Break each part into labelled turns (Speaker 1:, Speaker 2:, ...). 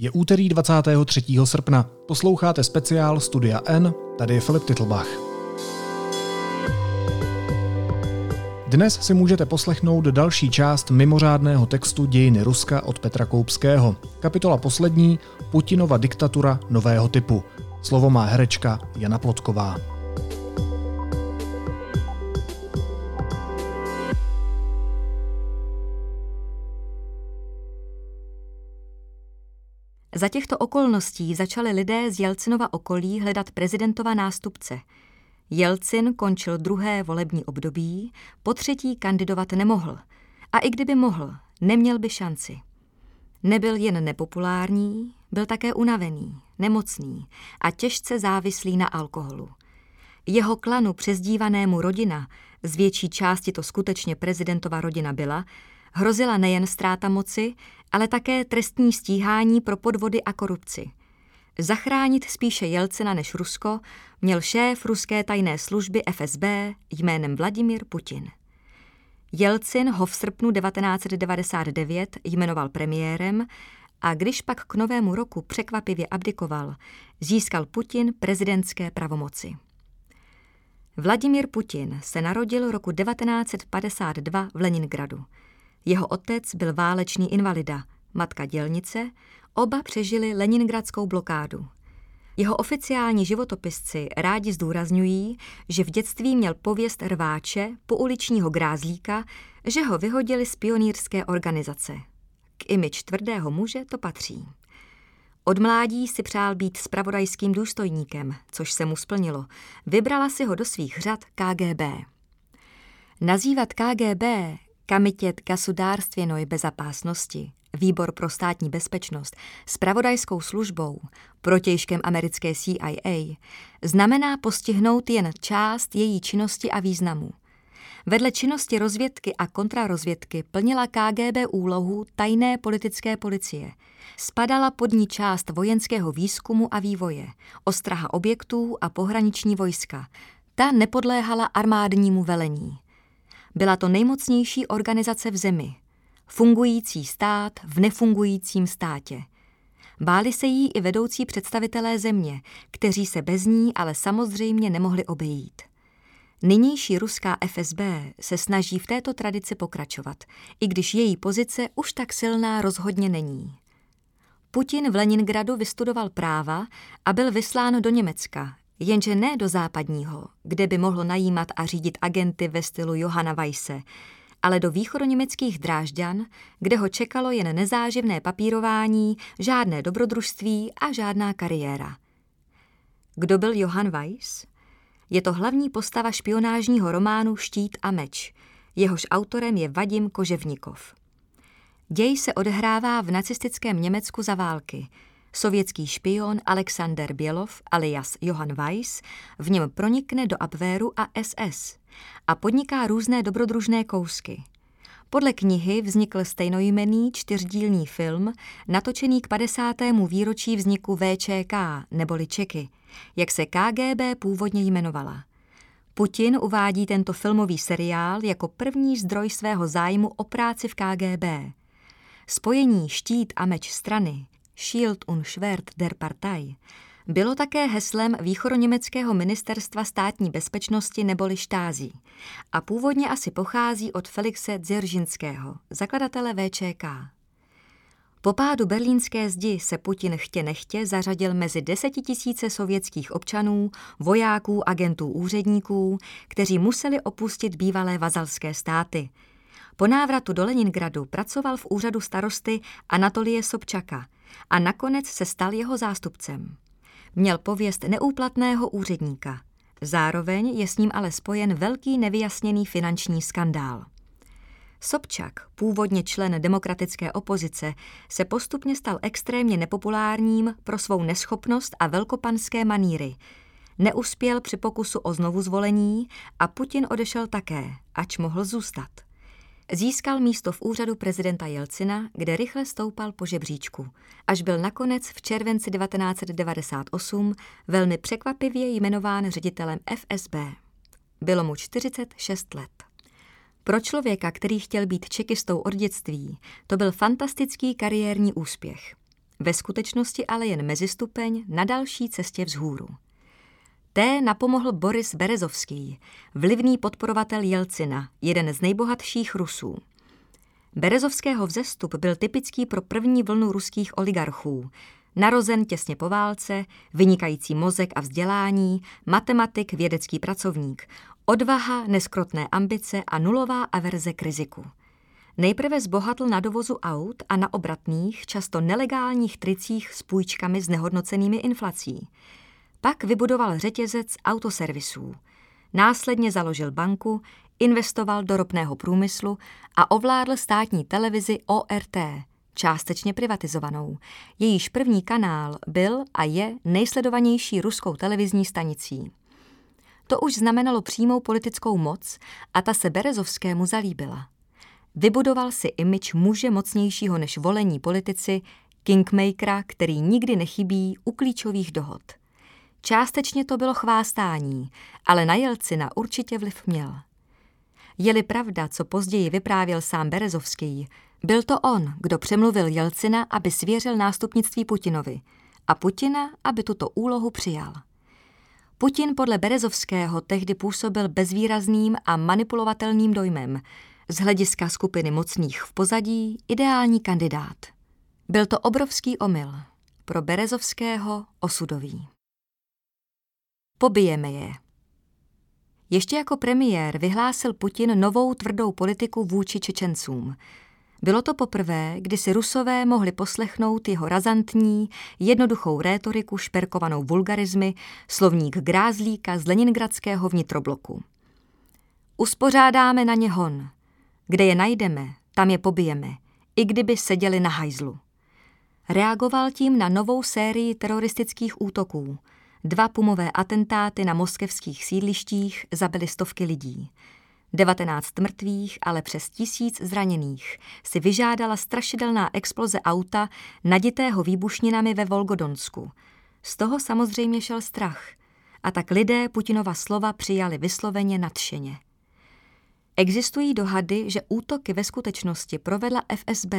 Speaker 1: Je úterý 23. srpna. Posloucháte speciál Studia N, tady je Filip Titlbach. Dnes si můžete poslechnout další část mimořádného textu Dějiny Ruska od Petra Koupského. Kapitola poslední Putinova diktatura nového typu. Slovo má herečka Jana Plotková.
Speaker 2: Za těchto okolností začali lidé z Jelcinova okolí hledat prezidentova nástupce. Jelcin končil druhé volební období, po třetí kandidovat nemohl. A i kdyby mohl, neměl by šanci. Nebyl jen nepopulární, byl také unavený, nemocný a těžce závislý na alkoholu. Jeho klanu přezdívanému rodina, z větší části to skutečně prezidentova rodina byla, hrozila nejen ztráta moci, ale také trestní stíhání pro podvody a korupci. Zachránit spíše Jelcina než Rusko měl šéf ruské tajné služby FSB jménem Vladimír Putin. Jelcin ho v srpnu 1999 jmenoval premiérem a když pak k novému roku překvapivě abdikoval, získal Putin prezidentské pravomoci. Vladimír Putin se narodil roku 1952 v Leningradu. Jeho otec byl válečný invalida, matka dělnice, oba přežili leningradskou blokádu. Jeho oficiální životopisci rádi zdůrazňují, že v dětství měl pověst rváče, pouličního grázlíka, že ho vyhodili z pionýrské organizace. K imič tvrdého muže to patří. Od mládí si přál být spravodajským důstojníkem, což se mu splnilo. Vybrala si ho do svých řad KGB. Nazývat KGB Kamitět Gasudárstvěnoj bezapásnosti, Výbor pro státní bezpečnost, s pravodajskou službou, protějškem americké CIA, znamená postihnout jen část její činnosti a významu. Vedle činnosti rozvědky a kontrarozvědky plnila KGB úlohu tajné politické policie. Spadala pod ní část vojenského výzkumu a vývoje, ostraha objektů a pohraniční vojska. Ta nepodléhala armádnímu velení. Byla to nejmocnější organizace v zemi, fungující stát v nefungujícím státě. Báli se jí i vedoucí představitelé země, kteří se bez ní ale samozřejmě nemohli obejít. Nynější ruská FSB se snaží v této tradici pokračovat, i když její pozice už tak silná rozhodně není. Putin v Leningradu vystudoval práva a byl vyslán do Německa, jenže ne do západního, kde by mohl najímat a řídit agenty ve stylu Johana Weisse, ale do východoněmeckých drážďan, kde ho čekalo jen nezáživné papírování, žádné dobrodružství a žádná kariéra. Kdo byl Johann Weiss? Je to hlavní postava špionážního románu Štít a meč. Jehož autorem je Vadim Koževnikov. Děj se odehrává v nacistickém Německu za války – Sovětský špion Alexander Bělov alias Johann Weiss v něm pronikne do Abwehru a SS a podniká různé dobrodružné kousky. Podle knihy vznikl stejnojmený čtyřdílný film, natočený k 50. výročí vzniku VČK, neboli Čeky, jak se KGB původně jmenovala. Putin uvádí tento filmový seriál jako první zdroj svého zájmu o práci v KGB. Spojení štít a meč strany Shield und Schwert der Partei bylo také heslem východoněmeckého ministerstva státní bezpečnosti neboli štází a původně asi pochází od Felixe Dzeržinského, zakladatele VČK. Po pádu berlínské zdi se Putin chtě nechtě zařadil mezi desetitisíce sovětských občanů, vojáků, agentů, úředníků, kteří museli opustit bývalé vazalské státy. Po návratu do Leningradu pracoval v úřadu starosty Anatolie Sobčaka – a nakonec se stal jeho zástupcem. Měl pověst neúplatného úředníka. Zároveň je s ním ale spojen velký nevyjasněný finanční skandál. Sobčak, původně člen demokratické opozice, se postupně stal extrémně nepopulárním pro svou neschopnost a velkopanské maníry. Neuspěl při pokusu o znovu zvolení a Putin odešel také, ač mohl zůstat. Získal místo v úřadu prezidenta Jelcina, kde rychle stoupal po žebříčku, až byl nakonec v červenci 1998 velmi překvapivě jmenován ředitelem FSB. Bylo mu 46 let. Pro člověka, který chtěl být čekistou od dětství, to byl fantastický kariérní úspěch. ve skutečnosti ale jen mezistupeň na další cestě vzhůru. Té napomohl Boris Berezovský, vlivný podporovatel Jelcina, jeden z nejbohatších Rusů. Berezovského vzestup byl typický pro první vlnu ruských oligarchů. Narozen těsně po válce, vynikající mozek a vzdělání, matematik, vědecký pracovník, odvaha, neskrotné ambice a nulová averze k riziku. Nejprve zbohatl na dovozu aut a na obratných, často nelegálních tricích s půjčkami s nehodnocenými inflací. Pak vybudoval řetězec autoservisů. Následně založil banku, investoval do ropného průmyslu a ovládl státní televizi ORT, částečně privatizovanou. Jejíž první kanál byl a je nejsledovanější ruskou televizní stanicí. To už znamenalo přímou politickou moc a ta se Berezovskému zalíbila. Vybudoval si imič muže mocnějšího než volení politici, kingmakera, který nikdy nechybí u klíčových dohod. Částečně to bylo chvástání, ale na Jelcina určitě vliv měl. Je-li pravda, co později vyprávěl sám Berezovský, byl to on, kdo přemluvil Jelcina, aby svěřil nástupnictví Putinovi a Putina, aby tuto úlohu přijal. Putin podle Berezovského tehdy působil bezvýrazným a manipulovatelným dojmem, z hlediska skupiny mocných v pozadí ideální kandidát. Byl to obrovský omyl, pro Berezovského osudový. Pobijeme je. Ještě jako premiér vyhlásil Putin novou tvrdou politiku vůči Čečencům. Bylo to poprvé, kdy si Rusové mohli poslechnout jeho razantní, jednoduchou rétoriku šperkovanou vulgarizmy, slovník Grázlíka z Leningradského vnitrobloku. Uspořádáme na ně hon. Kde je najdeme, tam je pobijeme, i kdyby seděli na hajzlu. Reagoval tím na novou sérii teroristických útoků – Dva pumové atentáty na moskevských sídlištích zabily stovky lidí. 19 mrtvých, ale přes tisíc zraněných si vyžádala strašidelná exploze auta naditého výbušninami ve Volgodonsku. Z toho samozřejmě šel strach a tak lidé Putinova slova přijali vysloveně nadšeně. Existují dohady, že útoky ve skutečnosti provedla FSB,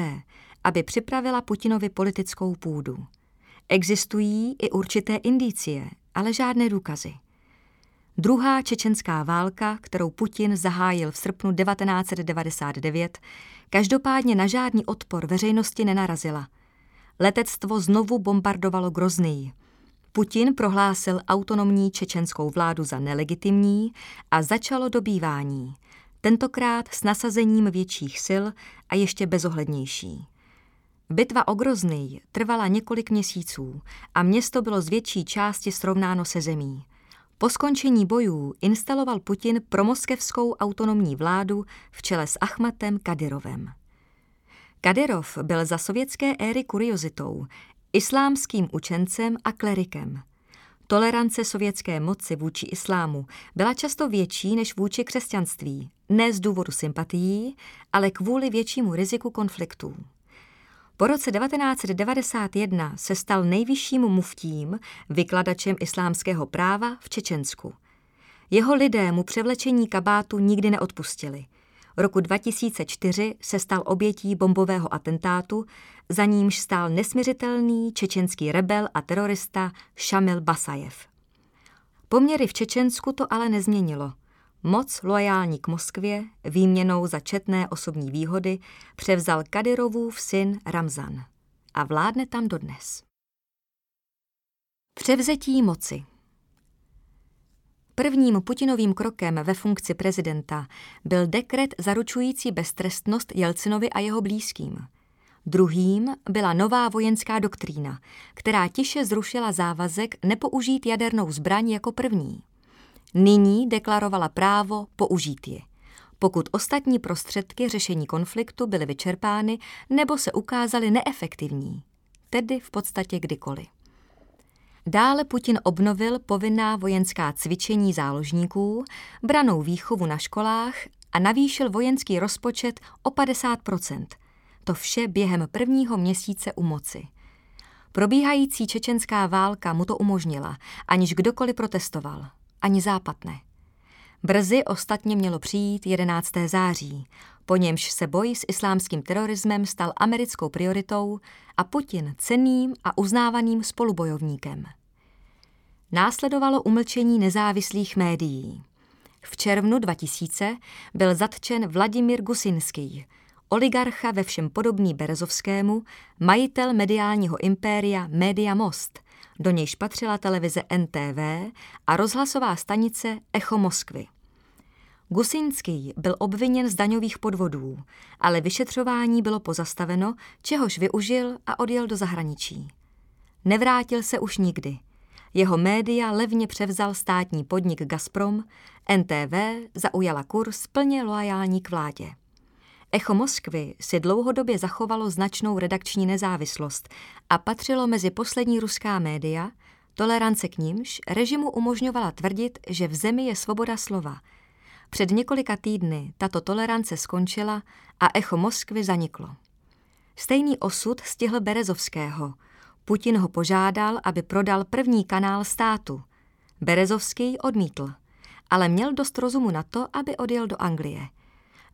Speaker 2: aby připravila Putinovi politickou půdu. Existují i určité indicie, ale žádné důkazy. Druhá čečenská válka, kterou Putin zahájil v srpnu 1999, každopádně na žádný odpor veřejnosti nenarazila. Letectvo znovu bombardovalo Grozný. Putin prohlásil autonomní čečenskou vládu za nelegitimní a začalo dobývání, tentokrát s nasazením větších sil a ještě bezohlednější. Bitva o Grozný trvala několik měsíců a město bylo z větší části srovnáno se zemí. Po skončení bojů instaloval Putin promoskevskou autonomní vládu v čele s Achmatem Kadyrovem. Kadyrov byl za sovětské éry kuriozitou, islámským učencem a klerikem. Tolerance sovětské moci vůči islámu byla často větší než vůči křesťanství, ne z důvodu sympatií, ale kvůli většímu riziku konfliktů. Po roce 1991 se stal nejvyšším muftím, vykladačem islámského práva v Čečensku. Jeho lidé mu převlečení kabátu nikdy neodpustili. Roku 2004 se stal obětí bombového atentátu, za nímž stál nesměřitelný čečenský rebel a terorista Šamil Basajev. Poměry v Čečensku to ale nezměnilo – Moc loajální k Moskvě, výměnou za četné osobní výhody, převzal Kadyrovův syn Ramzan a vládne tam dodnes. Převzetí moci Prvním Putinovým krokem ve funkci prezidenta byl dekret zaručující beztrestnost Jelcinovi a jeho blízkým. Druhým byla nová vojenská doktrína, která tiše zrušila závazek nepoužít jadernou zbraň jako první. Nyní deklarovala právo použít ji, pokud ostatní prostředky řešení konfliktu byly vyčerpány nebo se ukázaly neefektivní, tedy v podstatě kdykoliv. Dále Putin obnovil povinná vojenská cvičení záložníků, branou výchovu na školách a navýšil vojenský rozpočet o 50% To vše během prvního měsíce u moci. Probíhající čečenská válka mu to umožnila, aniž kdokoliv protestoval ani západ ne. Brzy ostatně mělo přijít 11. září, po němž se boj s islámským terorismem stal americkou prioritou a Putin ceným a uznávaným spolubojovníkem. Následovalo umlčení nezávislých médií. V červnu 2000 byl zatčen Vladimír Gusinský, oligarcha ve všem podobný Berezovskému, majitel mediálního impéria Media Most, do nějž patřila televize NTV a rozhlasová stanice Echo Moskvy. Gusinský byl obviněn z daňových podvodů, ale vyšetřování bylo pozastaveno, čehož využil a odjel do zahraničí. Nevrátil se už nikdy. Jeho média levně převzal státní podnik Gazprom, NTV zaujala kurz plně loajální k vládě. Echo Moskvy si dlouhodobě zachovalo značnou redakční nezávislost a patřilo mezi poslední ruská média, tolerance k nímž režimu umožňovala tvrdit, že v zemi je svoboda slova. Před několika týdny tato tolerance skončila a Echo Moskvy zaniklo. Stejný osud stihl Berezovského. Putin ho požádal, aby prodal první kanál státu. Berezovský odmítl, ale měl dost rozumu na to, aby odjel do Anglie –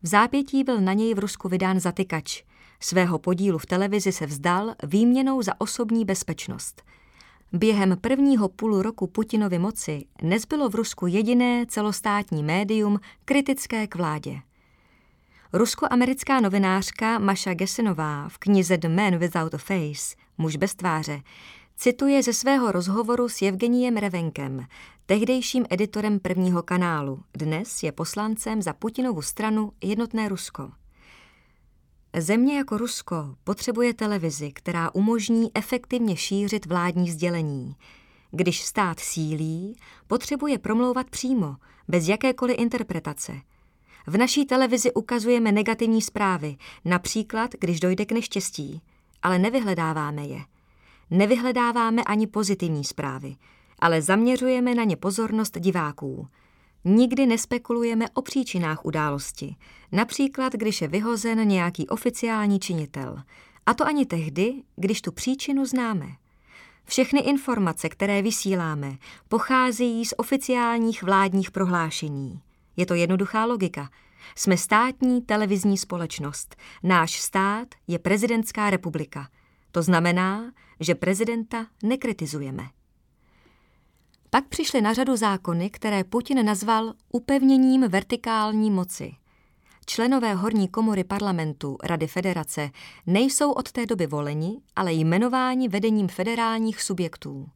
Speaker 2: v zápětí byl na něj v Rusku vydán zatykač. Svého podílu v televizi se vzdal výměnou za osobní bezpečnost. Během prvního půl roku Putinovy moci nezbylo v Rusku jediné celostátní médium kritické k vládě. Rusko-americká novinářka Maša Gesinová v knize The Man Without a Face, muž bez tváře, cituje ze svého rozhovoru s Evgeniem Revenkem, tehdejším editorem prvního kanálu. Dnes je poslancem za Putinovu stranu Jednotné Rusko. Země jako Rusko potřebuje televizi, která umožní efektivně šířit vládní sdělení. Když stát sílí, potřebuje promlouvat přímo, bez jakékoliv interpretace. V naší televizi ukazujeme negativní zprávy, například když dojde k neštěstí, ale nevyhledáváme je. Nevyhledáváme ani pozitivní zprávy – ale zaměřujeme na ně pozornost diváků. Nikdy nespekulujeme o příčinách události, například když je vyhozen nějaký oficiální činitel. A to ani tehdy, když tu příčinu známe. Všechny informace, které vysíláme, pocházejí z oficiálních vládních prohlášení. Je to jednoduchá logika. Jsme státní televizní společnost. Náš stát je prezidentská republika. To znamená, že prezidenta nekritizujeme. Pak přišly na řadu zákony, které Putin nazval upevněním vertikální moci. Členové horní komory parlamentu Rady federace nejsou od té doby voleni, ale jmenováni vedením federálních subjektů.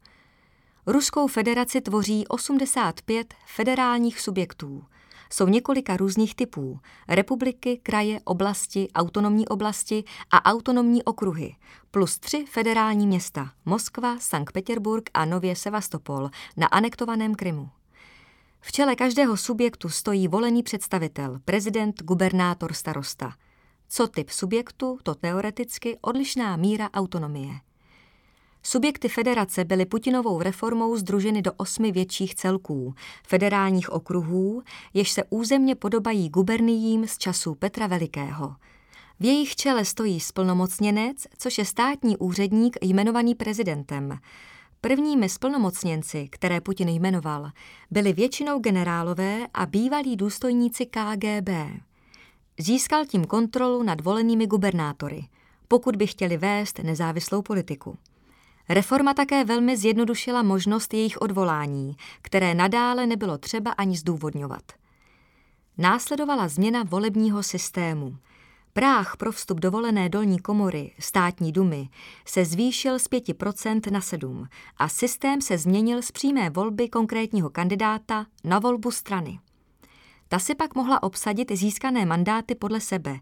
Speaker 2: Ruskou federaci tvoří 85 federálních subjektů – jsou několika různých typů. Republiky, kraje, oblasti, autonomní oblasti a autonomní okruhy, plus tři federální města Moskva, Sankt Petersburg a Nově Sevastopol na anektovaném Krymu. V čele každého subjektu stojí volený představitel, prezident, gubernátor, starosta. Co typ subjektu, to teoreticky odlišná míra autonomie. Subjekty federace byly Putinovou reformou združeny do osmi větších celků, federálních okruhů, jež se územně podobají guberniím z časů Petra Velikého. V jejich čele stojí splnomocněnec, což je státní úředník jmenovaný prezidentem. Prvními splnomocněnci, které Putin jmenoval, byli většinou generálové a bývalí důstojníci KGB. Získal tím kontrolu nad volenými gubernátory, pokud by chtěli vést nezávislou politiku. Reforma také velmi zjednodušila možnost jejich odvolání, které nadále nebylo třeba ani zdůvodňovat. Následovala změna volebního systému. Práh pro vstup do volené dolní komory, státní dumy, se zvýšil z 5% na 7 a systém se změnil z přímé volby konkrétního kandidáta na volbu strany. Ta si pak mohla obsadit získané mandáty podle sebe.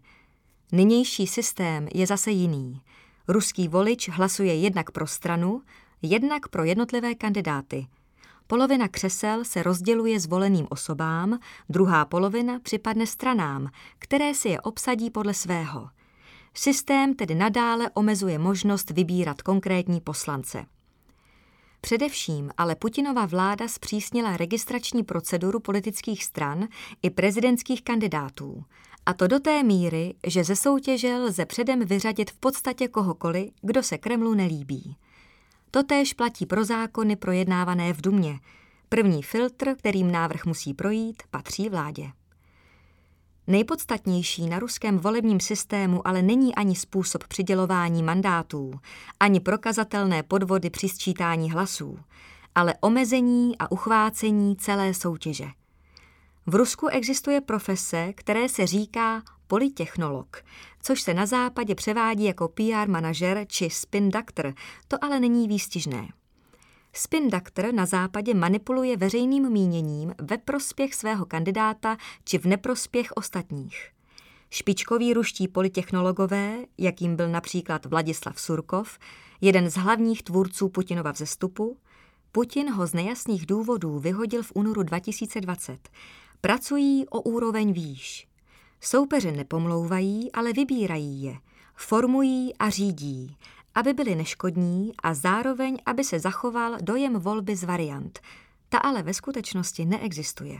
Speaker 2: Nynější systém je zase jiný – Ruský volič hlasuje jednak pro stranu, jednak pro jednotlivé kandidáty. Polovina křesel se rozděluje zvoleným osobám, druhá polovina připadne stranám, které si je obsadí podle svého. Systém tedy nadále omezuje možnost vybírat konkrétní poslance. Především ale Putinova vláda zpřísnila registrační proceduru politických stran i prezidentských kandidátů a to do té míry, že ze soutěže lze předem vyřadit v podstatě kohokoliv, kdo se Kremlu nelíbí. Totéž platí pro zákony projednávané v Dumě. První filtr, kterým návrh musí projít, patří vládě. Nejpodstatnější na ruském volebním systému ale není ani způsob přidělování mandátů, ani prokazatelné podvody při sčítání hlasů, ale omezení a uchvácení celé soutěže. V Rusku existuje profese, které se říká politechnolog, což se na západě převádí jako PR manažer či spin doctor, to ale není výstižné. Spin doctor na západě manipuluje veřejným míněním ve prospěch svého kandidáta či v neprospěch ostatních. Špičkoví ruští politechnologové, jakým byl například Vladislav Surkov, jeden z hlavních tvůrců Putinova vzestupu, Putin ho z nejasných důvodů vyhodil v únoru 2020. Pracují o úroveň výš. Soupeře nepomlouvají, ale vybírají je, formují a řídí, aby byli neškodní a zároveň, aby se zachoval dojem volby z variant. Ta ale ve skutečnosti neexistuje.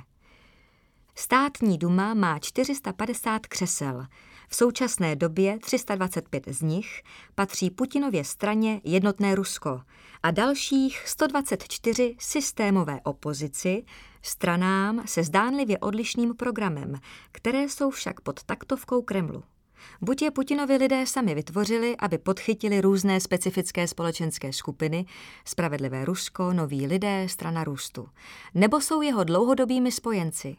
Speaker 2: Státní duma má 450 křesel. V současné době 325 z nich patří Putinově straně Jednotné Rusko a dalších 124 systémové opozici, stranám se zdánlivě odlišným programem, které jsou však pod taktovkou Kremlu. Buď je Putinovi lidé sami vytvořili, aby podchytili různé specifické společenské skupiny, Spravedlivé Rusko, Noví lidé, Strana růstu, nebo jsou jeho dlouhodobými spojenci,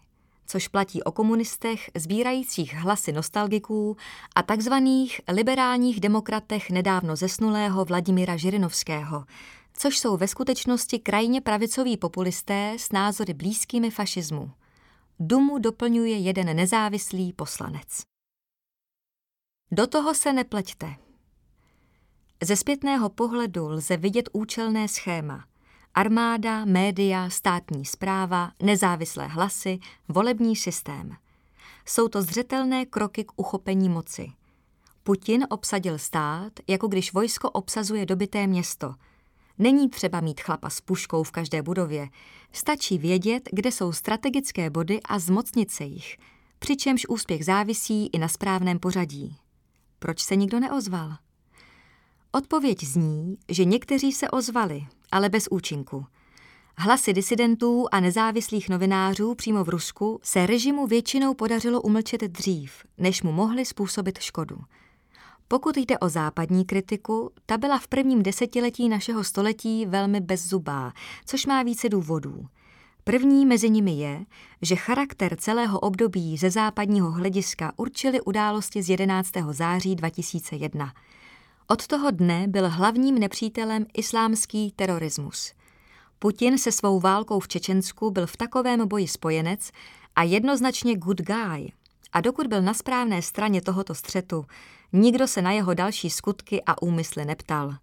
Speaker 2: což platí o komunistech sbírajících hlasy nostalgiků a takzvaných liberálních demokratech nedávno zesnulého Vladimíra Žirinovského, což jsou ve skutečnosti krajně pravicoví populisté s názory blízkými fašismu. Dumu doplňuje jeden nezávislý poslanec. Do toho se nepleťte. Ze zpětného pohledu lze vidět účelné schéma. Armáda, média, státní zpráva, nezávislé hlasy, volební systém. Jsou to zřetelné kroky k uchopení moci. Putin obsadil stát, jako když vojsko obsazuje dobité město. Není třeba mít chlapa s puškou v každé budově. Stačí vědět, kde jsou strategické body a zmocnit se jich, přičemž úspěch závisí i na správném pořadí. Proč se nikdo neozval? Odpověď zní, že někteří se ozvali, ale bez účinku. Hlasy disidentů a nezávislých novinářů přímo v Rusku se režimu většinou podařilo umlčet dřív, než mu mohli způsobit škodu. Pokud jde o západní kritiku, ta byla v prvním desetiletí našeho století velmi bezzubá, což má více důvodů. První mezi nimi je, že charakter celého období ze západního hlediska určily události z 11. září 2001. Od toho dne byl hlavním nepřítelem islámský terorismus. Putin se svou válkou v Čečensku byl v takovém boji spojenec a jednoznačně good guy. A dokud byl na správné straně tohoto střetu, nikdo se na jeho další skutky a úmysly neptal.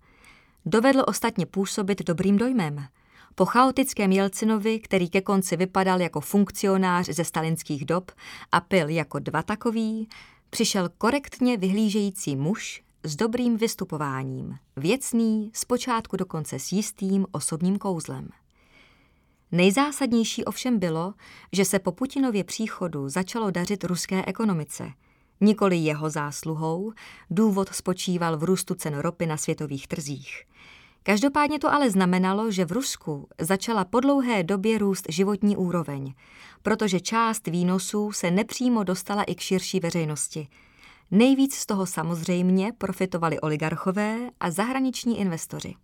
Speaker 2: Dovedl ostatně působit dobrým dojmem – po chaotickém Jelcinovi, který ke konci vypadal jako funkcionář ze stalinských dob a pil jako dva takový, přišel korektně vyhlížející muž s dobrým vystupováním, věcný, zpočátku dokonce s jistým osobním kouzlem. Nejzásadnější ovšem bylo, že se po Putinově příchodu začalo dařit ruské ekonomice. Nikoli jeho zásluhou, důvod spočíval v růstu cen ropy na světových trzích – Každopádně to ale znamenalo, že v Rusku začala po dlouhé době růst životní úroveň, protože část výnosů se nepřímo dostala i k širší veřejnosti. Nejvíc z toho samozřejmě profitovali oligarchové a zahraniční investoři.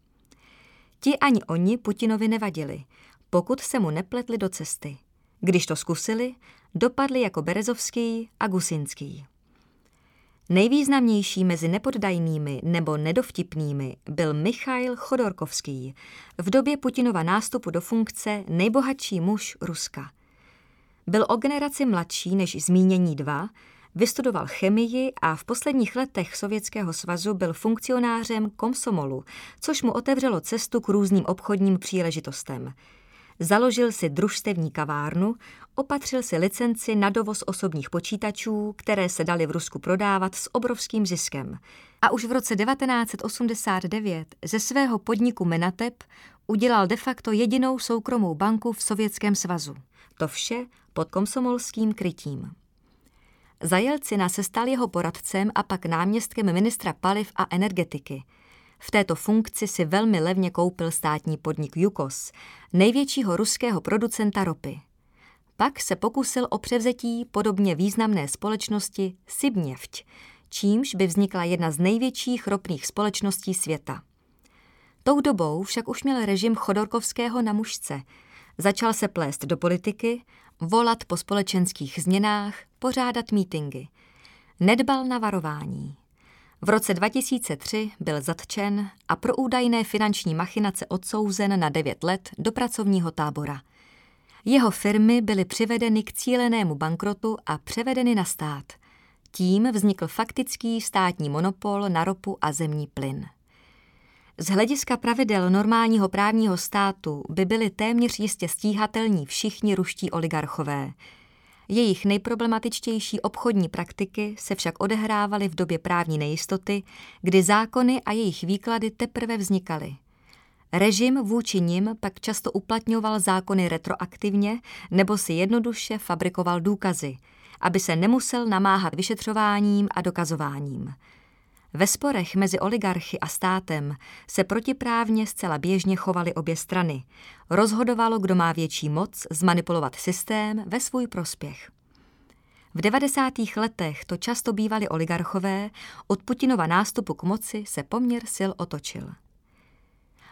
Speaker 2: Ti ani oni Putinovi nevadili, pokud se mu nepletli do cesty. Když to zkusili, dopadli jako Berezovský a Gusinský. Nejvýznamnější mezi nepoddajnými nebo nedovtipnými byl Michail Chodorkovský, v době Putinova nástupu do funkce nejbohatší muž Ruska. Byl o generaci mladší než zmínění dva, vystudoval chemii a v posledních letech Sovětského svazu byl funkcionářem komsomolu, což mu otevřelo cestu k různým obchodním příležitostem – Založil si družstevní kavárnu, opatřil si licenci na dovoz osobních počítačů, které se daly v Rusku prodávat s obrovským ziskem. A už v roce 1989 ze svého podniku Menatep udělal de facto jedinou soukromou banku v Sovětském svazu. To vše pod komsomolským krytím. Za Jelcina se stal jeho poradcem a pak náměstkem ministra paliv a energetiky – V této funkci si velmi levně koupil státní podnik Yukos, největšího ruského producenta ropy. Pak se pokusil o převzetí podobně významné společnosti Sibněvť, čímž by vznikla jedna z největších ropných společností světa. Tou dobou však už měl režim Chodorkovského na mužce. Začal se plést do politiky, volat po společenských změnách, pořádat mítingy. Nedbal na varování. V roce 2003 byl zatčen a pro údajné finanční machinace odsouzen na 9 let do pracovního tábora. Jeho firmy byly přivedeny k cílenému bankrotu a převedeny na stát. Tím vznikl faktický státní monopol na ropu a zemní plyn. Z hlediska pravidel normálního právního státu by byli téměř jistě stíhatelní všichni ruští oligarchové – jejich nejproblematičtější obchodní praktiky se však odehrávaly v době právní nejistoty, kdy zákony a jejich výklady teprve vznikaly. Režim vůči nim pak často uplatňoval zákony retroaktivně nebo si jednoduše fabrikoval důkazy, aby se nemusel namáhat vyšetřováním a dokazováním. Ve sporech mezi oligarchy a státem se protiprávně zcela běžně chovaly obě strany. Rozhodovalo, kdo má větší moc zmanipulovat systém ve svůj prospěch. V 90. letech to často bývali oligarchové, od Putinova nástupu k moci se poměr sil otočil.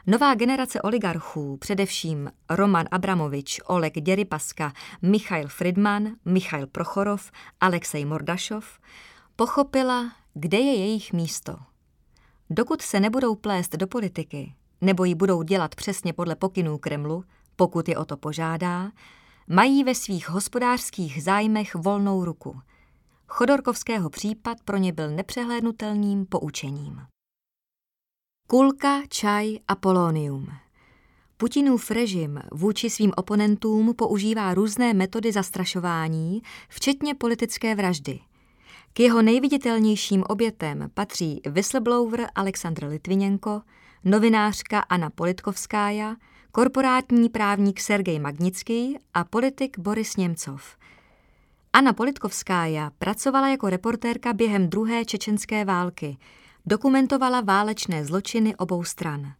Speaker 2: Nová generace oligarchů, především Roman Abramovič, Oleg Děrypaska, Michail Friedman, Michail Prochorov, Alexej Mordašov, pochopila, kde je jejich místo. Dokud se nebudou plést do politiky, nebo ji budou dělat přesně podle pokynů Kremlu, pokud je o to požádá, mají ve svých hospodářských zájmech volnou ruku. Chodorkovského případ pro ně byl nepřehlédnutelným poučením. Kulka, čaj a polonium. Putinův režim vůči svým oponentům používá různé metody zastrašování, včetně politické vraždy – k jeho nejviditelnějším obětem patří whistleblower Aleksandr Litvinenko, novinářka Anna Politkovskája, korporátní právník Sergej Magnický a politik Boris Němcov. Anna Politkovskája pracovala jako reportérka během druhé čečenské války, dokumentovala válečné zločiny obou stran.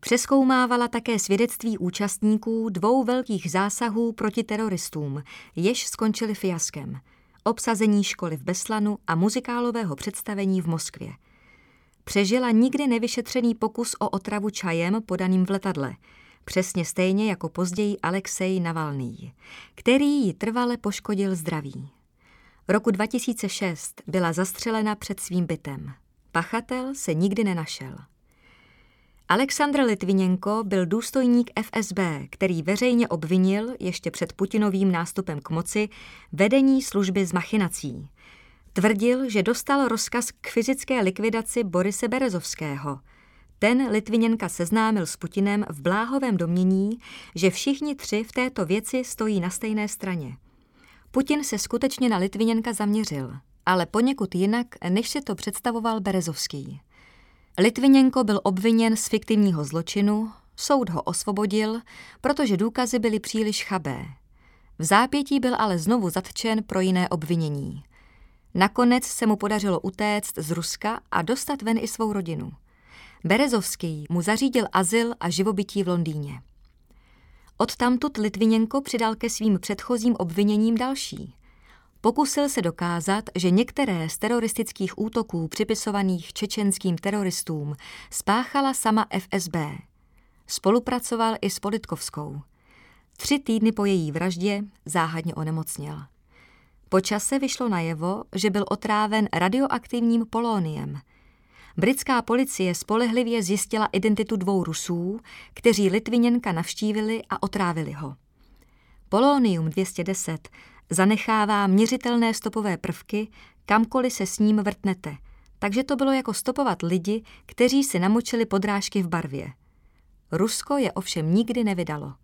Speaker 2: Přeskoumávala také svědectví účastníků dvou velkých zásahů proti teroristům, jež skončili fiaskem – obsazení školy v Beslanu a muzikálového představení v Moskvě. Přežila nikdy nevyšetřený pokus o otravu čajem podaným v letadle, přesně stejně jako později Alexej Navalný, který ji trvale poškodil zdraví. Roku 2006 byla zastřelena před svým bytem. Pachatel se nikdy nenašel. Aleksandr Litvinenko byl důstojník FSB, který veřejně obvinil ještě před Putinovým nástupem k moci vedení služby z machinací. Tvrdil, že dostal rozkaz k fyzické likvidaci Borise Berezovského. Ten Litviněnka seznámil s Putinem v bláhovém domění, že všichni tři v této věci stojí na stejné straně. Putin se skutečně na Litviněnka zaměřil, ale poněkud jinak, než si to představoval Berezovský. Litviněnko byl obviněn z fiktivního zločinu, soud ho osvobodil, protože důkazy byly příliš chabé. V zápětí byl ale znovu zatčen pro jiné obvinění. Nakonec se mu podařilo utéct z Ruska a dostat ven i svou rodinu. Berezovský mu zařídil azyl a živobytí v Londýně. Odtamtud Litviněnko přidal ke svým předchozím obviněním další. Pokusil se dokázat, že některé z teroristických útoků připisovaných čečenským teroristům spáchala sama FSB. Spolupracoval i s Politkovskou. Tři týdny po její vraždě záhadně onemocněl. Po čase vyšlo najevo, že byl otráven radioaktivním polóniem. Britská policie spolehlivě zjistila identitu dvou Rusů, kteří Litviněnka navštívili a otrávili ho. Polonium 210 zanechává měřitelné stopové prvky, kamkoliv se s ním vrtnete, takže to bylo jako stopovat lidi, kteří si namočili podrážky v barvě. Rusko je ovšem nikdy nevydalo.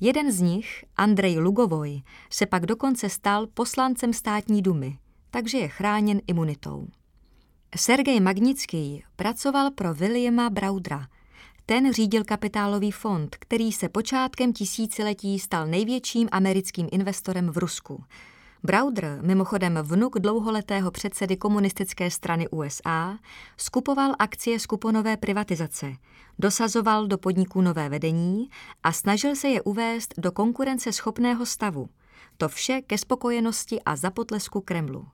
Speaker 2: Jeden z nich, Andrej Lugovoj, se pak dokonce stal poslancem státní dumy, takže je chráněn imunitou. Sergej Magnický pracoval pro Williama Braudra, ten řídil kapitálový fond, který se počátkem tisíciletí stal největším americkým investorem v Rusku. Browder, mimochodem vnuk dlouholetého předsedy komunistické strany USA, skupoval akcie z kuponové privatizace, dosazoval do podniků nové vedení a snažil se je uvést do konkurence schopného stavu. To vše ke spokojenosti a zapotlesku Kremlu.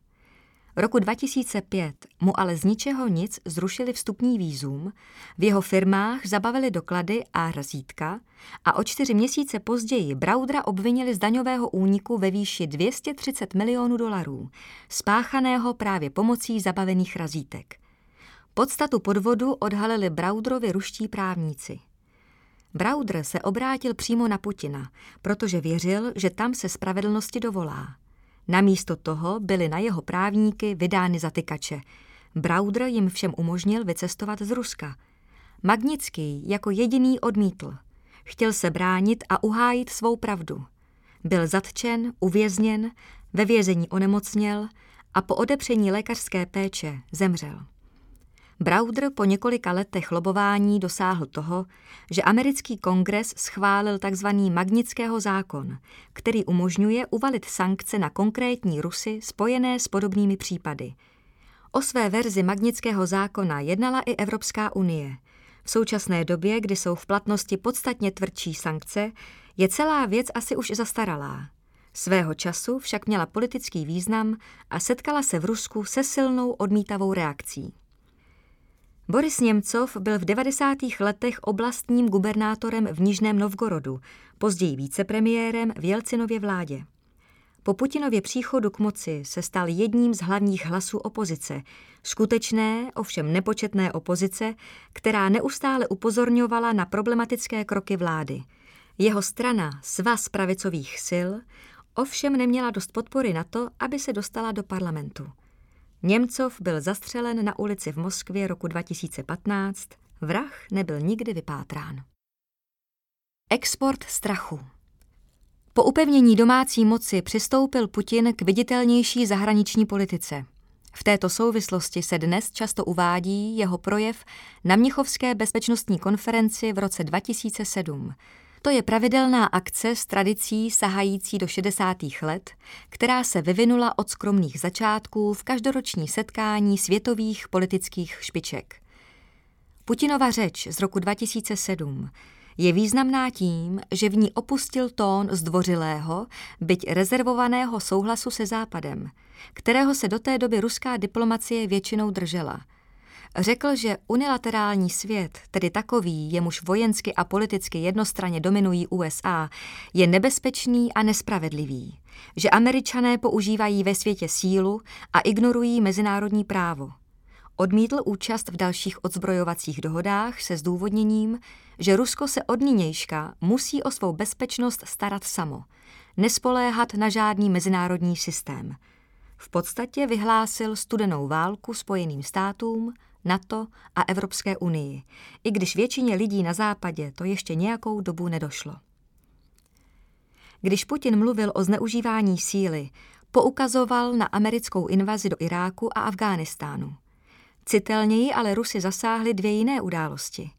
Speaker 2: Roku 2005 mu ale z ničeho nic zrušili vstupní výzum, v jeho firmách zabavili doklady a razítka a o čtyři měsíce později Braudra obvinili z daňového úniku ve výši 230 milionů dolarů, spáchaného právě pomocí zabavených razítek. Podstatu podvodu odhalili Braudrovi ruští právníci. Braudr se obrátil přímo na Putina, protože věřil, že tam se spravedlnosti dovolá. Namísto toho byly na jeho právníky vydány zatykače. Browder jim všem umožnil vycestovat z Ruska. Magnický jako jediný odmítl. Chtěl se bránit a uhájit svou pravdu. Byl zatčen, uvězněn, ve vězení onemocněl a po odepření lékařské péče zemřel. Browder po několika letech lobování dosáhl toho, že americký kongres schválil tzv. Magnického zákon, který umožňuje uvalit sankce na konkrétní Rusy spojené s podobnými případy. O své verzi Magnického zákona jednala i Evropská unie. V současné době, kdy jsou v platnosti podstatně tvrdší sankce, je celá věc asi už zastaralá. Svého času však měla politický význam a setkala se v Rusku se silnou odmítavou reakcí. Boris Němcov byl v 90. letech oblastním gubernátorem v Nižném Novgorodu, později vicepremiérem v Jelcinově vládě. Po Putinově příchodu k moci se stal jedním z hlavních hlasů opozice, skutečné, ovšem nepočetné opozice, která neustále upozorňovala na problematické kroky vlády. Jeho strana, Svaz pravicových sil, ovšem neměla dost podpory na to, aby se dostala do parlamentu. Němcov byl zastřelen na ulici v Moskvě roku 2015, vrah nebyl nikdy vypátrán. Export strachu Po upevnění domácí moci přistoupil Putin k viditelnější zahraniční politice. V této souvislosti se dnes často uvádí jeho projev na Mnichovské bezpečnostní konferenci v roce 2007, to je pravidelná akce s tradicí sahající do 60. let, která se vyvinula od skromných začátků v každoroční setkání světových politických špiček. Putinova řeč z roku 2007 je významná tím, že v ní opustil tón zdvořilého, byť rezervovaného souhlasu se Západem, kterého se do té doby ruská diplomacie většinou držela – Řekl, že unilaterální svět, tedy takový, jemuž vojensky a politicky jednostranně dominují USA, je nebezpečný a nespravedlivý, že američané používají ve světě sílu a ignorují mezinárodní právo. Odmítl účast v dalších odzbrojovacích dohodách se zdůvodněním, že Rusko se od nynějška musí o svou bezpečnost starat samo, nespoléhat na žádný mezinárodní systém. V podstatě vyhlásil studenou válku Spojeným státům, NATO a Evropské unii, i když většině lidí na západě to ještě nějakou dobu nedošlo. Když Putin mluvil o zneužívání síly, poukazoval na americkou invazi do Iráku a Afghánistánu. Citelněji ale Rusy zasáhly dvě jiné události.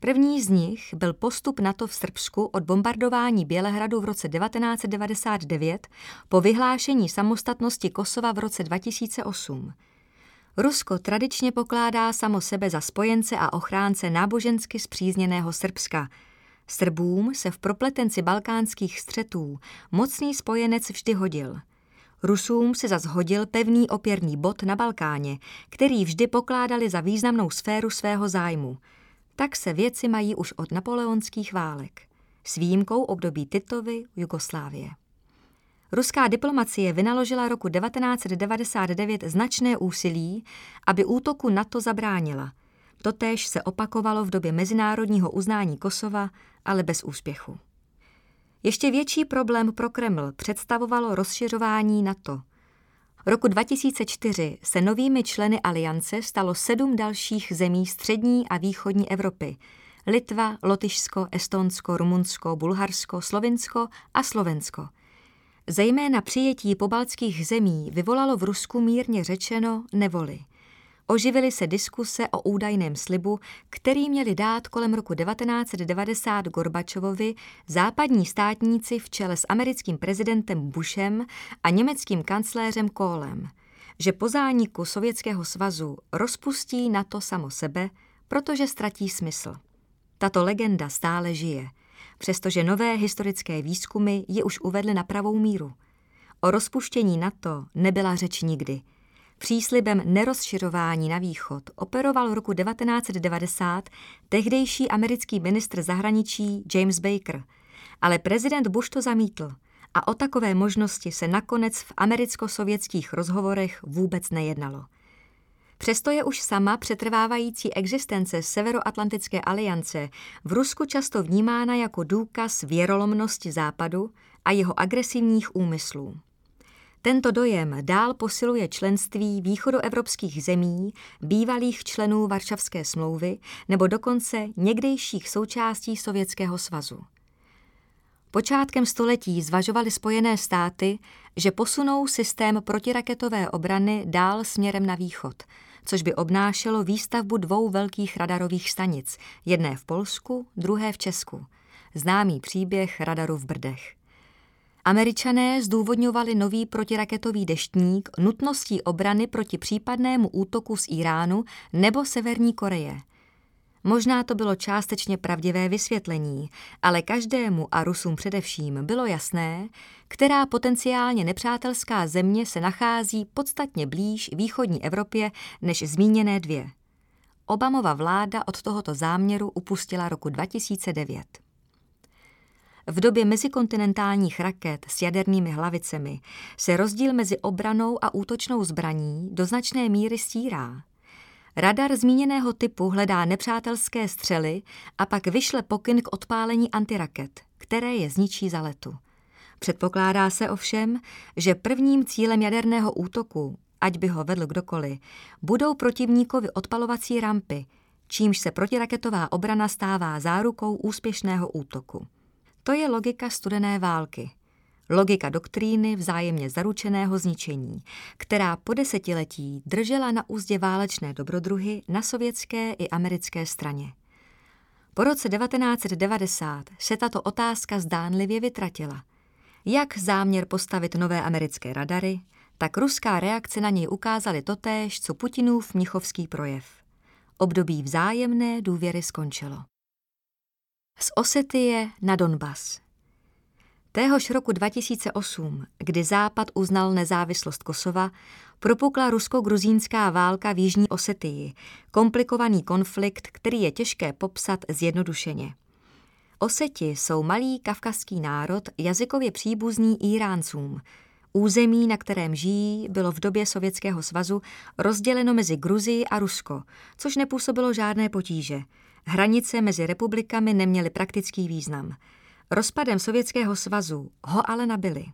Speaker 2: První z nich byl postup NATO v Srbsku od bombardování Bělehradu v roce 1999 po vyhlášení samostatnosti Kosova v roce 2008 – Rusko tradičně pokládá samo sebe za spojence a ochránce nábožensky zpřízněného Srbska. Srbům se v propletenci balkánských střetů mocný spojenec vždy hodil. Rusům se zas hodil pevný opěrný bod na Balkáně, který vždy pokládali za významnou sféru svého zájmu. Tak se věci mají už od napoleonských válek. S výjimkou období Titovy Jugoslávie. Ruská diplomacie vynaložila roku 1999 značné úsilí, aby útoku NATO zabránila. Totéž se opakovalo v době mezinárodního uznání Kosova, ale bez úspěchu. Ještě větší problém pro Kreml představovalo rozšiřování NATO. Roku 2004 se novými členy aliance stalo sedm dalších zemí střední a východní Evropy – Litva, Lotyšsko, Estonsko, Rumunsko, Bulharsko, Slovinsko a Slovensko – Zejména přijetí pobaltských zemí vyvolalo v Rusku mírně řečeno nevoli. Oživily se diskuse o údajném slibu, který měli dát kolem roku 1990 Gorbačovovi západní státníci v čele s americkým prezidentem Bushem a německým kancléřem Kohlem, že po zániku Sovětského svazu rozpustí na to samo sebe, protože ztratí smysl. Tato legenda stále žije, přestože nové historické výzkumy ji už uvedly na pravou míru. O rozpuštění NATO nebyla řeč nikdy – Příslibem nerozšiřování na východ operoval v roku 1990 tehdejší americký ministr zahraničí James Baker, ale prezident Bush to zamítl a o takové možnosti se nakonec v americko-sovětských rozhovorech vůbec nejednalo. Přesto je už sama přetrvávající existence Severoatlantické aliance v Rusku často vnímána jako důkaz věrolomnosti Západu a jeho agresivních úmyslů. Tento dojem dál posiluje členství východoevropských zemí, bývalých členů Varšavské smlouvy nebo dokonce někdejších součástí Sovětského svazu. Počátkem století zvažovaly Spojené státy, že posunou systém protiraketové obrany dál směrem na východ, což by obnášelo výstavbu dvou velkých radarových stanic, jedné v Polsku, druhé v Česku. Známý příběh radaru v Brdech. Američané zdůvodňovali nový protiraketový deštník nutností obrany proti případnému útoku z Iránu nebo Severní Koreje. Možná to bylo částečně pravdivé vysvětlení, ale každému a Rusům především bylo jasné, která potenciálně nepřátelská země se nachází podstatně blíž východní Evropě než zmíněné dvě. Obamova vláda od tohoto záměru upustila roku 2009. V době mezikontinentálních raket s jadernými hlavicemi se rozdíl mezi obranou a útočnou zbraní do značné míry stírá. Radar zmíněného typu hledá nepřátelské střely a pak vyšle pokyn k odpálení antiraket, které je zničí za letu. Předpokládá se ovšem, že prvním cílem jaderného útoku, ať by ho vedl kdokoliv, budou protivníkovi odpalovací rampy, čímž se protiraketová obrana stává zárukou úspěšného útoku. To je logika studené války. Logika doktríny vzájemně zaručeného zničení, která po desetiletí držela na úzdě válečné dobrodruhy na sovětské i americké straně. Po roce 1990 se tato otázka zdánlivě vytratila. Jak záměr postavit nové americké radary, tak ruská reakce na něj ukázaly totéž, co Putinův mnichovský projev. Období vzájemné důvěry skončilo z Osetie na Donbas. Téhož roku 2008, kdy Západ uznal nezávislost Kosova, propukla rusko-gruzínská válka v Jižní Osetii, komplikovaný konflikt, který je těžké popsat zjednodušeně. Oseti jsou malý kavkazský národ, jazykově příbuzný Iráncům. Území, na kterém žijí, bylo v době Sovětského svazu rozděleno mezi Gruzii a Rusko, což nepůsobilo žádné potíže – Hranice mezi republikami neměly praktický význam. Rozpadem Sovětského svazu ho ale nabili.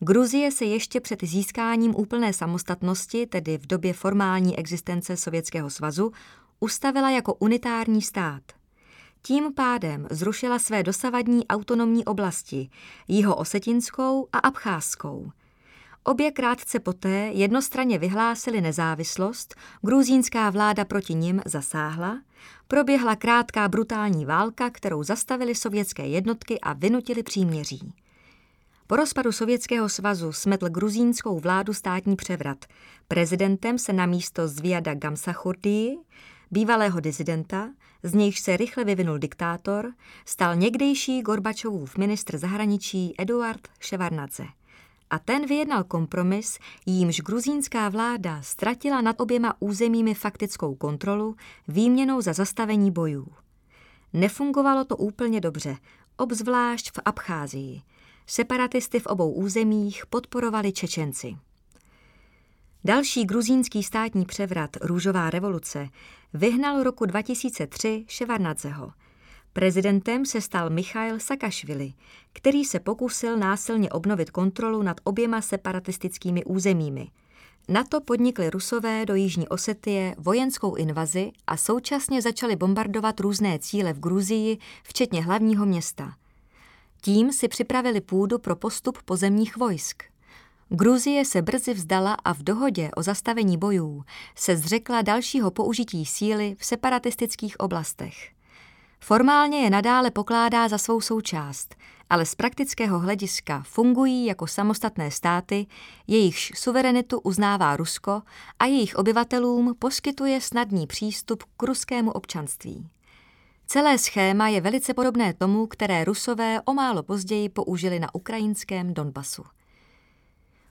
Speaker 2: Gruzie se ještě před získáním úplné samostatnosti, tedy v době formální existence Sovětského svazu, ustavila jako unitární stát. Tím pádem zrušila své dosavadní autonomní oblasti, jiho osetinskou a abcházskou – Obě krátce poté jednostranně vyhlásili nezávislost, gruzínská vláda proti nim zasáhla, proběhla krátká brutální válka, kterou zastavili sovětské jednotky a vynutili příměří. Po rozpadu Sovětského svazu smetl gruzínskou vládu státní převrat. Prezidentem se na místo Zviada Gamsachurdii, bývalého dizidenta, z nějž se rychle vyvinul diktátor, stal někdejší Gorbačovův ministr zahraničí Eduard Ševarnadze a ten vyjednal kompromis, jímž gruzínská vláda ztratila nad oběma územími faktickou kontrolu výměnou za zastavení bojů. Nefungovalo to úplně dobře, obzvlášť v Abcházii. Separatisty v obou územích podporovali Čečenci. Další gruzínský státní převrat Růžová revoluce vyhnal roku 2003 Ševarnadzeho – Prezidentem se stal Michail Sakašvili, který se pokusil násilně obnovit kontrolu nad oběma separatistickými územími. Na to podnikli Rusové do Jižní Osetie vojenskou invazi a současně začali bombardovat různé cíle v Gruzii, včetně hlavního města. Tím si připravili půdu pro postup pozemních vojsk. Gruzie se brzy vzdala a v dohodě o zastavení bojů se zřekla dalšího použití síly v separatistických oblastech. Formálně je nadále pokládá za svou součást, ale z praktického hlediska fungují jako samostatné státy, jejichž suverenitu uznává Rusko a jejich obyvatelům poskytuje snadný přístup k ruskému občanství. Celé schéma je velice podobné tomu, které Rusové o málo později použili na ukrajinském Donbasu.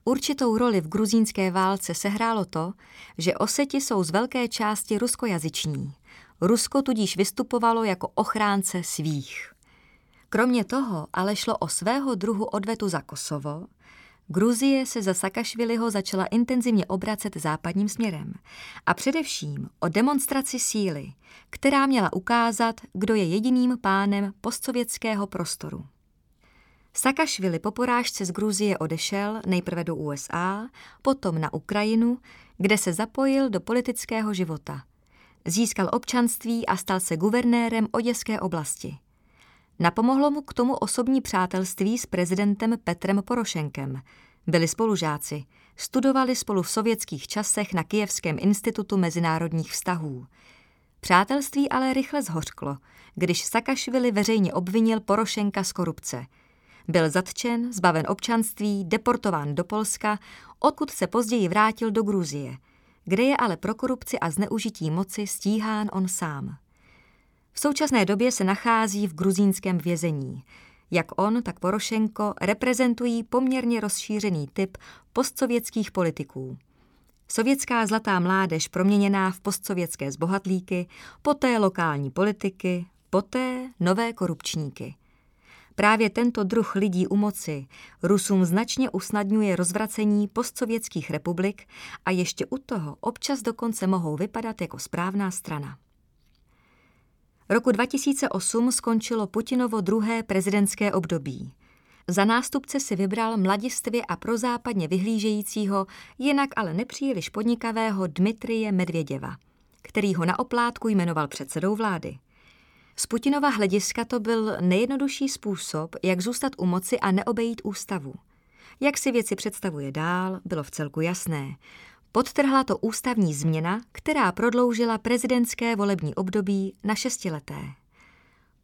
Speaker 2: Určitou roli v gruzínské válce sehrálo to, že Oseti jsou z velké části ruskojazyční. Rusko tudíž vystupovalo jako ochránce svých. Kromě toho ale šlo o svého druhu odvetu za Kosovo, Gruzie se za Sakašviliho začala intenzivně obracet západním směrem a především o demonstraci síly, která měla ukázat, kdo je jediným pánem postsovětského prostoru. Sakašvili po porážce z Gruzie odešel nejprve do USA, potom na Ukrajinu, kde se zapojil do politického života. Získal občanství a stal se guvernérem Oděské oblasti. Napomohlo mu k tomu osobní přátelství s prezidentem Petrem Porošenkem. Byli spolužáci, studovali spolu v sovětských časech na Kijevském institutu mezinárodních vztahů. Přátelství ale rychle zhořklo, když Sakašvili veřejně obvinil Porošenka z korupce. Byl zatčen, zbaven občanství, deportován do Polska, odkud se později vrátil do Gruzie, kde je ale pro korupci a zneužití moci stíhán on sám. V současné době se nachází v gruzínském vězení. Jak on, tak Porošenko reprezentují poměrně rozšířený typ postsovětských politiků. Sovětská zlatá mládež proměněná v postsovětské zbohatlíky, poté lokální politiky, poté nové korupčníky. Právě tento druh lidí u moci Rusům značně usnadňuje rozvracení postsovětských republik a ještě u toho občas dokonce mohou vypadat jako správná strana. Roku 2008 skončilo Putinovo druhé prezidentské období. Za nástupce si vybral mladistvě a prozápadně vyhlížejícího, jinak ale nepříliš podnikavého Dmitrije Medvěděva, který ho na oplátku jmenoval předsedou vlády. Z Putinova hlediska to byl nejjednodušší způsob, jak zůstat u moci a neobejít ústavu. Jak si věci představuje dál, bylo v celku jasné. Podtrhla to ústavní změna, která prodloužila prezidentské volební období na šestileté.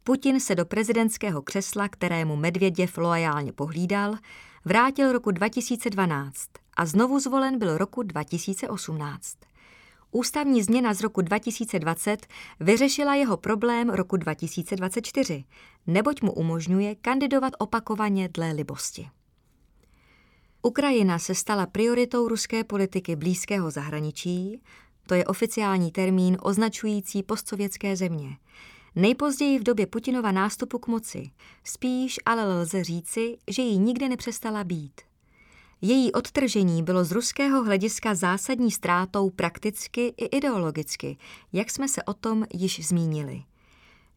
Speaker 2: Putin se do prezidentského křesla, kterému Medvěděv loajálně pohlídal, vrátil roku 2012 a znovu zvolen byl roku 2018. Ústavní změna z roku 2020 vyřešila jeho problém roku 2024, neboť mu umožňuje kandidovat opakovaně dle libosti. Ukrajina se stala prioritou ruské politiky blízkého zahraničí, to je oficiální termín označující postsovětské země. Nejpozději v době Putinova nástupu k moci, spíš ale lze říci, že jí nikdy nepřestala být. Její odtržení bylo z ruského hlediska zásadní ztrátou prakticky i ideologicky, jak jsme se o tom již zmínili.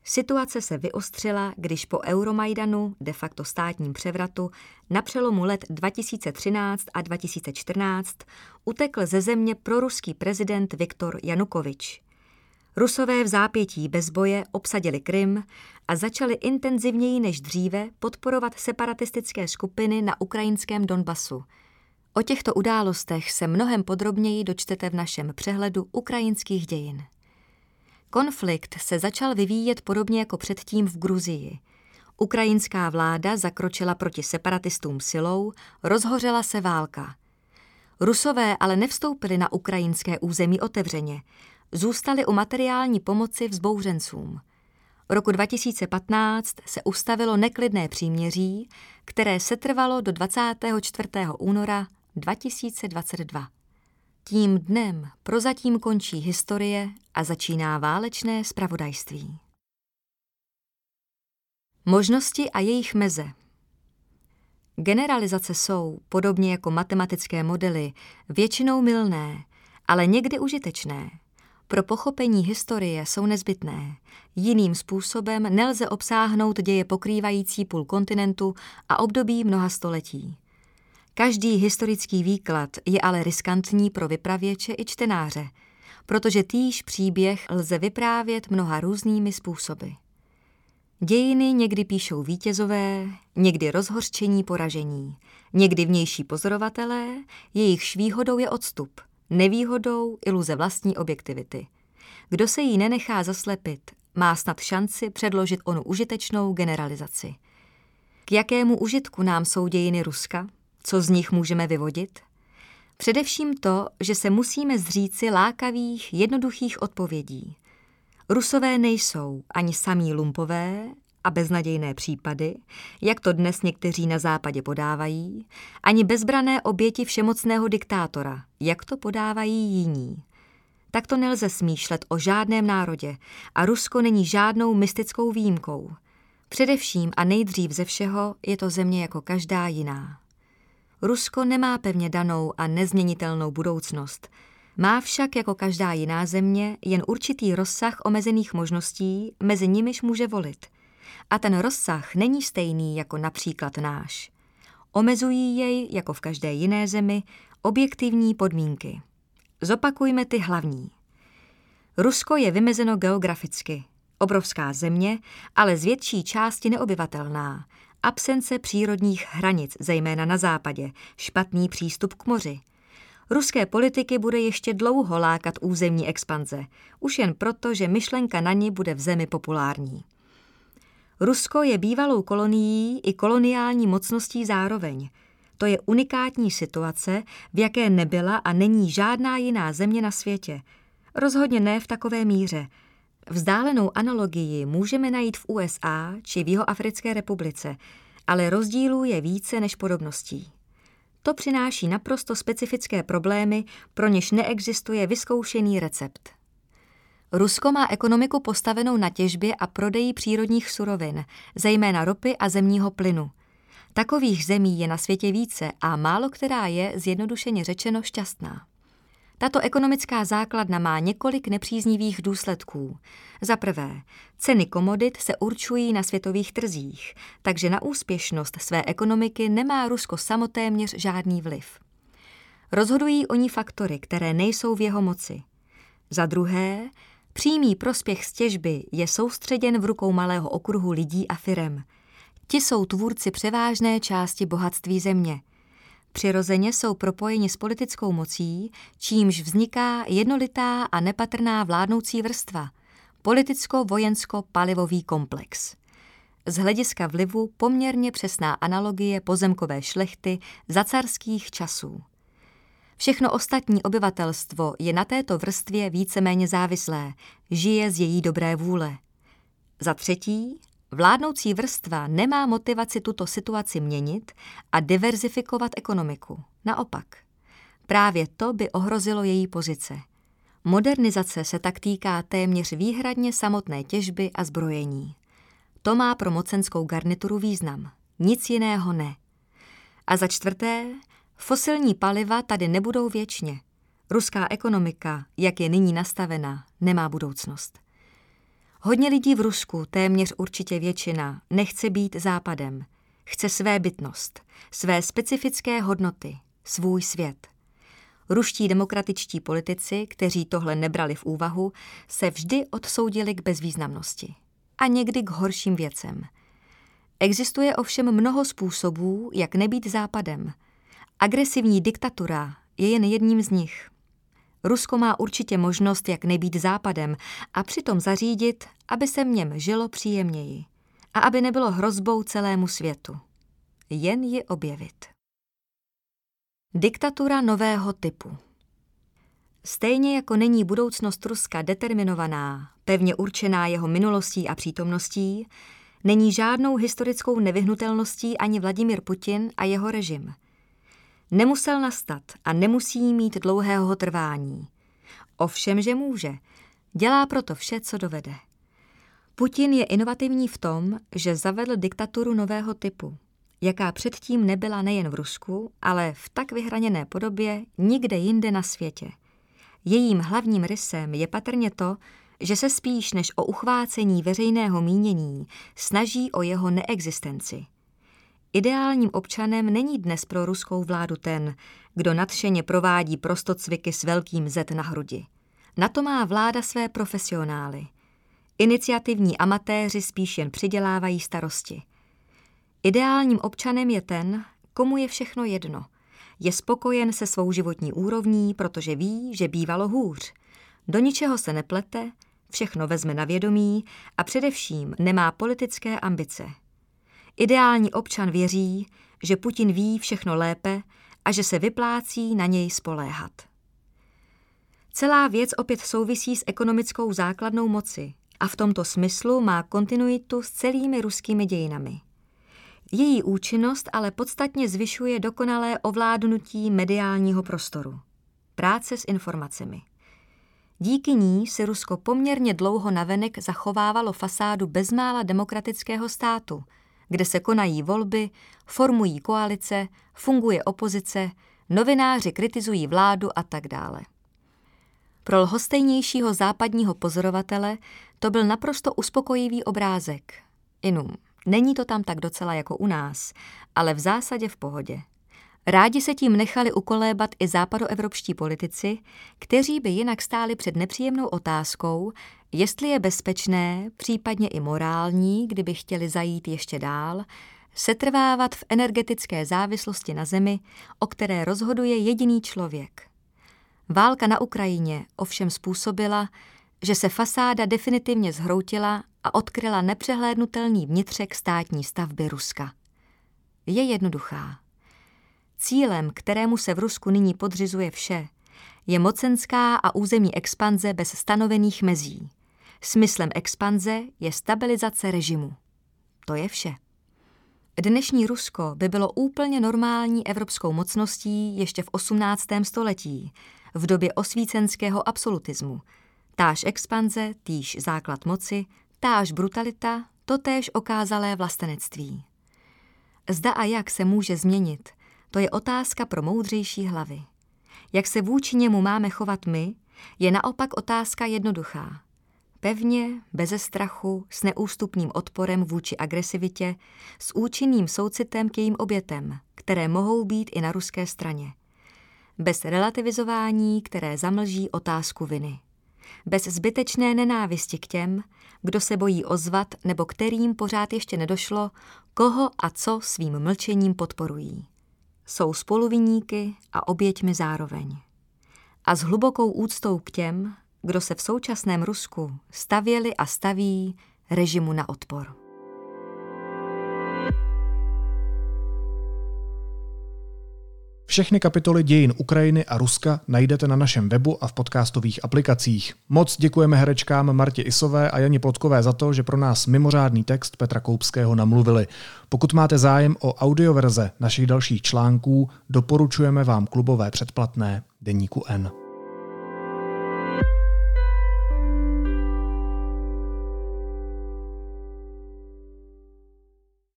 Speaker 2: Situace se vyostřila, když po Euromajdanu, de facto státním převratu, na přelomu let 2013 a 2014 utekl ze země proruský prezident Viktor Janukovič. Rusové v zápětí bez boje obsadili Krym a začali intenzivněji než dříve podporovat separatistické skupiny na ukrajinském Donbasu. O těchto událostech se mnohem podrobněji dočtete v našem přehledu ukrajinských dějin. Konflikt se začal vyvíjet podobně jako předtím v Gruzii. Ukrajinská vláda zakročila proti separatistům silou, rozhořela se válka. Rusové ale nevstoupili na ukrajinské území otevřeně, zůstali u materiální pomoci vzbouřencům. Roku 2015 se ustavilo neklidné příměří, které se trvalo do 24. února 2022. Tím dnem prozatím končí historie a začíná válečné spravodajství. Možnosti a jejich meze Generalizace jsou, podobně jako matematické modely, většinou mylné, ale někdy užitečné. Pro pochopení historie jsou nezbytné. Jiným způsobem nelze obsáhnout děje pokrývající půl kontinentu a období mnoha století. Každý historický výklad je ale riskantní pro vypravěče i čtenáře, protože týž příběh lze vyprávět mnoha různými způsoby. Dějiny někdy píšou vítězové, někdy rozhořčení poražení, někdy vnější pozorovatelé, jejich výhodou je odstup, nevýhodou iluze vlastní objektivity. Kdo se jí nenechá zaslepit, má snad šanci předložit onu užitečnou generalizaci. K jakému užitku nám jsou dějiny Ruska? Co z nich můžeme vyvodit? Především to, že se musíme zříci lákavých, jednoduchých odpovědí. Rusové nejsou ani samí lumpové a beznadějné případy, jak to dnes někteří na západě podávají, ani bezbrané oběti všemocného diktátora, jak to podávají jiní. Tak to nelze smýšlet o žádném národě a Rusko není žádnou mystickou výjimkou. Především a nejdřív ze všeho je to země jako každá jiná. Rusko nemá pevně danou a nezměnitelnou budoucnost. Má však jako každá jiná země jen určitý rozsah omezených možností, mezi nimiž může volit. A ten rozsah není stejný jako například náš. Omezují jej, jako v každé jiné zemi, objektivní podmínky. Zopakujme ty hlavní. Rusko je vymezeno geograficky. Obrovská země, ale z větší části neobyvatelná. Absence přírodních hranic, zejména na západě, špatný přístup k moři. Ruské politiky bude ještě dlouho lákat územní expanze, už jen proto, že myšlenka na ní bude v zemi populární. Rusko je bývalou kolonií i koloniální mocností zároveň – to je unikátní situace, v jaké nebyla a není žádná jiná země na světě. Rozhodně ne v takové míře. Vzdálenou analogii můžeme najít v USA či v Jihoafrické republice, ale rozdílů je více než podobností. To přináší naprosto specifické problémy, pro něž neexistuje vyzkoušený recept. Rusko má ekonomiku postavenou na těžbě a prodeji přírodních surovin, zejména ropy a zemního plynu. Takových zemí je na světě více a málo která je, zjednodušeně řečeno, šťastná. Tato ekonomická základna má několik nepříznivých důsledků. Za prvé, ceny komodit se určují na světových trzích, takže na úspěšnost své ekonomiky nemá Rusko samotéměř žádný vliv. Rozhodují o ní faktory, které nejsou v jeho moci. Za druhé, přímý prospěch z těžby je soustředěn v rukou malého okruhu lidí a firem – Ti jsou tvůrci převážné části bohatství země. Přirozeně jsou propojeni s politickou mocí, čímž vzniká jednolitá a nepatrná vládnoucí vrstva, politicko-vojensko-palivový komplex. Z hlediska vlivu poměrně přesná analogie pozemkové šlechty za carských časů. Všechno ostatní obyvatelstvo je na této vrstvě víceméně závislé, žije z její dobré vůle. Za třetí, Vládnoucí vrstva nemá motivaci tuto situaci měnit a diverzifikovat ekonomiku. Naopak. Právě to by ohrozilo její pozice. Modernizace se tak týká téměř výhradně samotné těžby a zbrojení. To má pro mocenskou garnituru význam. Nic jiného ne. A za čtvrté, fosilní paliva tady nebudou věčně. Ruská ekonomika, jak je nyní nastavena, nemá budoucnost. Hodně lidí v Rusku, téměř určitě většina, nechce být západem. Chce své bytnost, své specifické hodnoty, svůj svět. Ruští demokratičtí politici, kteří tohle nebrali v úvahu, se vždy odsoudili k bezvýznamnosti. A někdy k horším věcem. Existuje ovšem mnoho způsobů, jak nebýt západem. Agresivní diktatura je jen jedním z nich. Rusko má určitě možnost, jak nebýt západem a přitom zařídit, aby se v něm žilo příjemněji a aby nebylo hrozbou celému světu. Jen ji objevit. Diktatura nového typu Stejně jako není budoucnost Ruska determinovaná, pevně určená jeho minulostí a přítomností, není žádnou historickou nevyhnutelností ani Vladimir Putin a jeho režim – Nemusel nastat a nemusí mít dlouhého trvání. Ovšem, že může. Dělá proto vše, co dovede. Putin je inovativní v tom, že zavedl diktaturu nového typu, jaká předtím nebyla nejen v Rusku, ale v tak vyhraněné podobě nikde jinde na světě. Jejím hlavním rysem je patrně to, že se spíš než o uchvácení veřejného mínění snaží o jeho neexistenci – Ideálním občanem není dnes pro ruskou vládu ten, kdo nadšeně provádí prostocviky s velkým Z na hrudi. Na to má vláda své profesionály. Iniciativní amatéři spíš jen přidělávají starosti. Ideálním občanem je ten, komu je všechno jedno. Je spokojen se svou životní úrovní, protože ví, že bývalo hůř. Do ničeho se neplete, všechno vezme na vědomí a především nemá politické ambice. Ideální občan věří, že Putin ví všechno lépe a že se vyplácí na něj spoléhat. Celá věc opět souvisí s ekonomickou základnou moci a v tomto smyslu má kontinuitu s celými ruskými dějinami. Její účinnost ale podstatně zvyšuje dokonalé ovládnutí mediálního prostoru. Práce s informacemi. Díky ní si Rusko poměrně dlouho navenek zachovávalo fasádu bezmála demokratického státu, kde se konají volby, formují koalice, funguje opozice, novináři kritizují vládu a tak dále. Pro lhostejnějšího západního pozorovatele to byl naprosto uspokojivý obrázek. Inum, není to tam tak docela jako u nás, ale v zásadě v pohodě. Rádi se tím nechali ukolébat i západoevropští politici, kteří by jinak stáli před nepříjemnou otázkou, jestli je bezpečné, případně i morální, kdyby chtěli zajít ještě dál, setrvávat v energetické závislosti na zemi, o které rozhoduje jediný člověk. Válka na Ukrajině ovšem způsobila, že se fasáda definitivně zhroutila a odkryla nepřehlédnutelný vnitřek státní stavby Ruska. Je jednoduchá. Cílem, kterému se v Rusku nyní podřizuje vše, je mocenská a územní expanze bez stanovených mezí. Smyslem expanze je stabilizace režimu. To je vše. Dnešní Rusko by bylo úplně normální evropskou mocností ještě v 18. století, v době osvícenského absolutismu. Táž expanze, týž základ moci, táž brutalita, totéž okázalé vlastenectví. Zda a jak se může změnit, to je otázka pro moudřejší hlavy. Jak se vůči němu máme chovat my, je naopak otázka jednoduchá. Pevně, beze strachu, s neústupným odporem vůči agresivitě, s účinným soucitem k jejím obětem, které mohou být i na ruské straně bez relativizování, které zamlží otázku viny. Bez zbytečné nenávisti k těm, kdo se bojí ozvat nebo kterým pořád ještě nedošlo, koho a co svým mlčením podporují. Jsou spoluviníky a oběťmi zároveň. A s hlubokou úctou k těm, kdo se v současném Rusku stavěli a staví režimu na odpor.
Speaker 1: Všechny kapitoly dějin Ukrajiny a Ruska najdete na našem webu a v podcastových aplikacích. Moc děkujeme herečkám Martě Isové a Janě Podkové za to, že pro nás mimořádný text Petra Koupského namluvili. Pokud máte zájem o audioverze našich dalších článků, doporučujeme vám klubové předplatné Deníku N.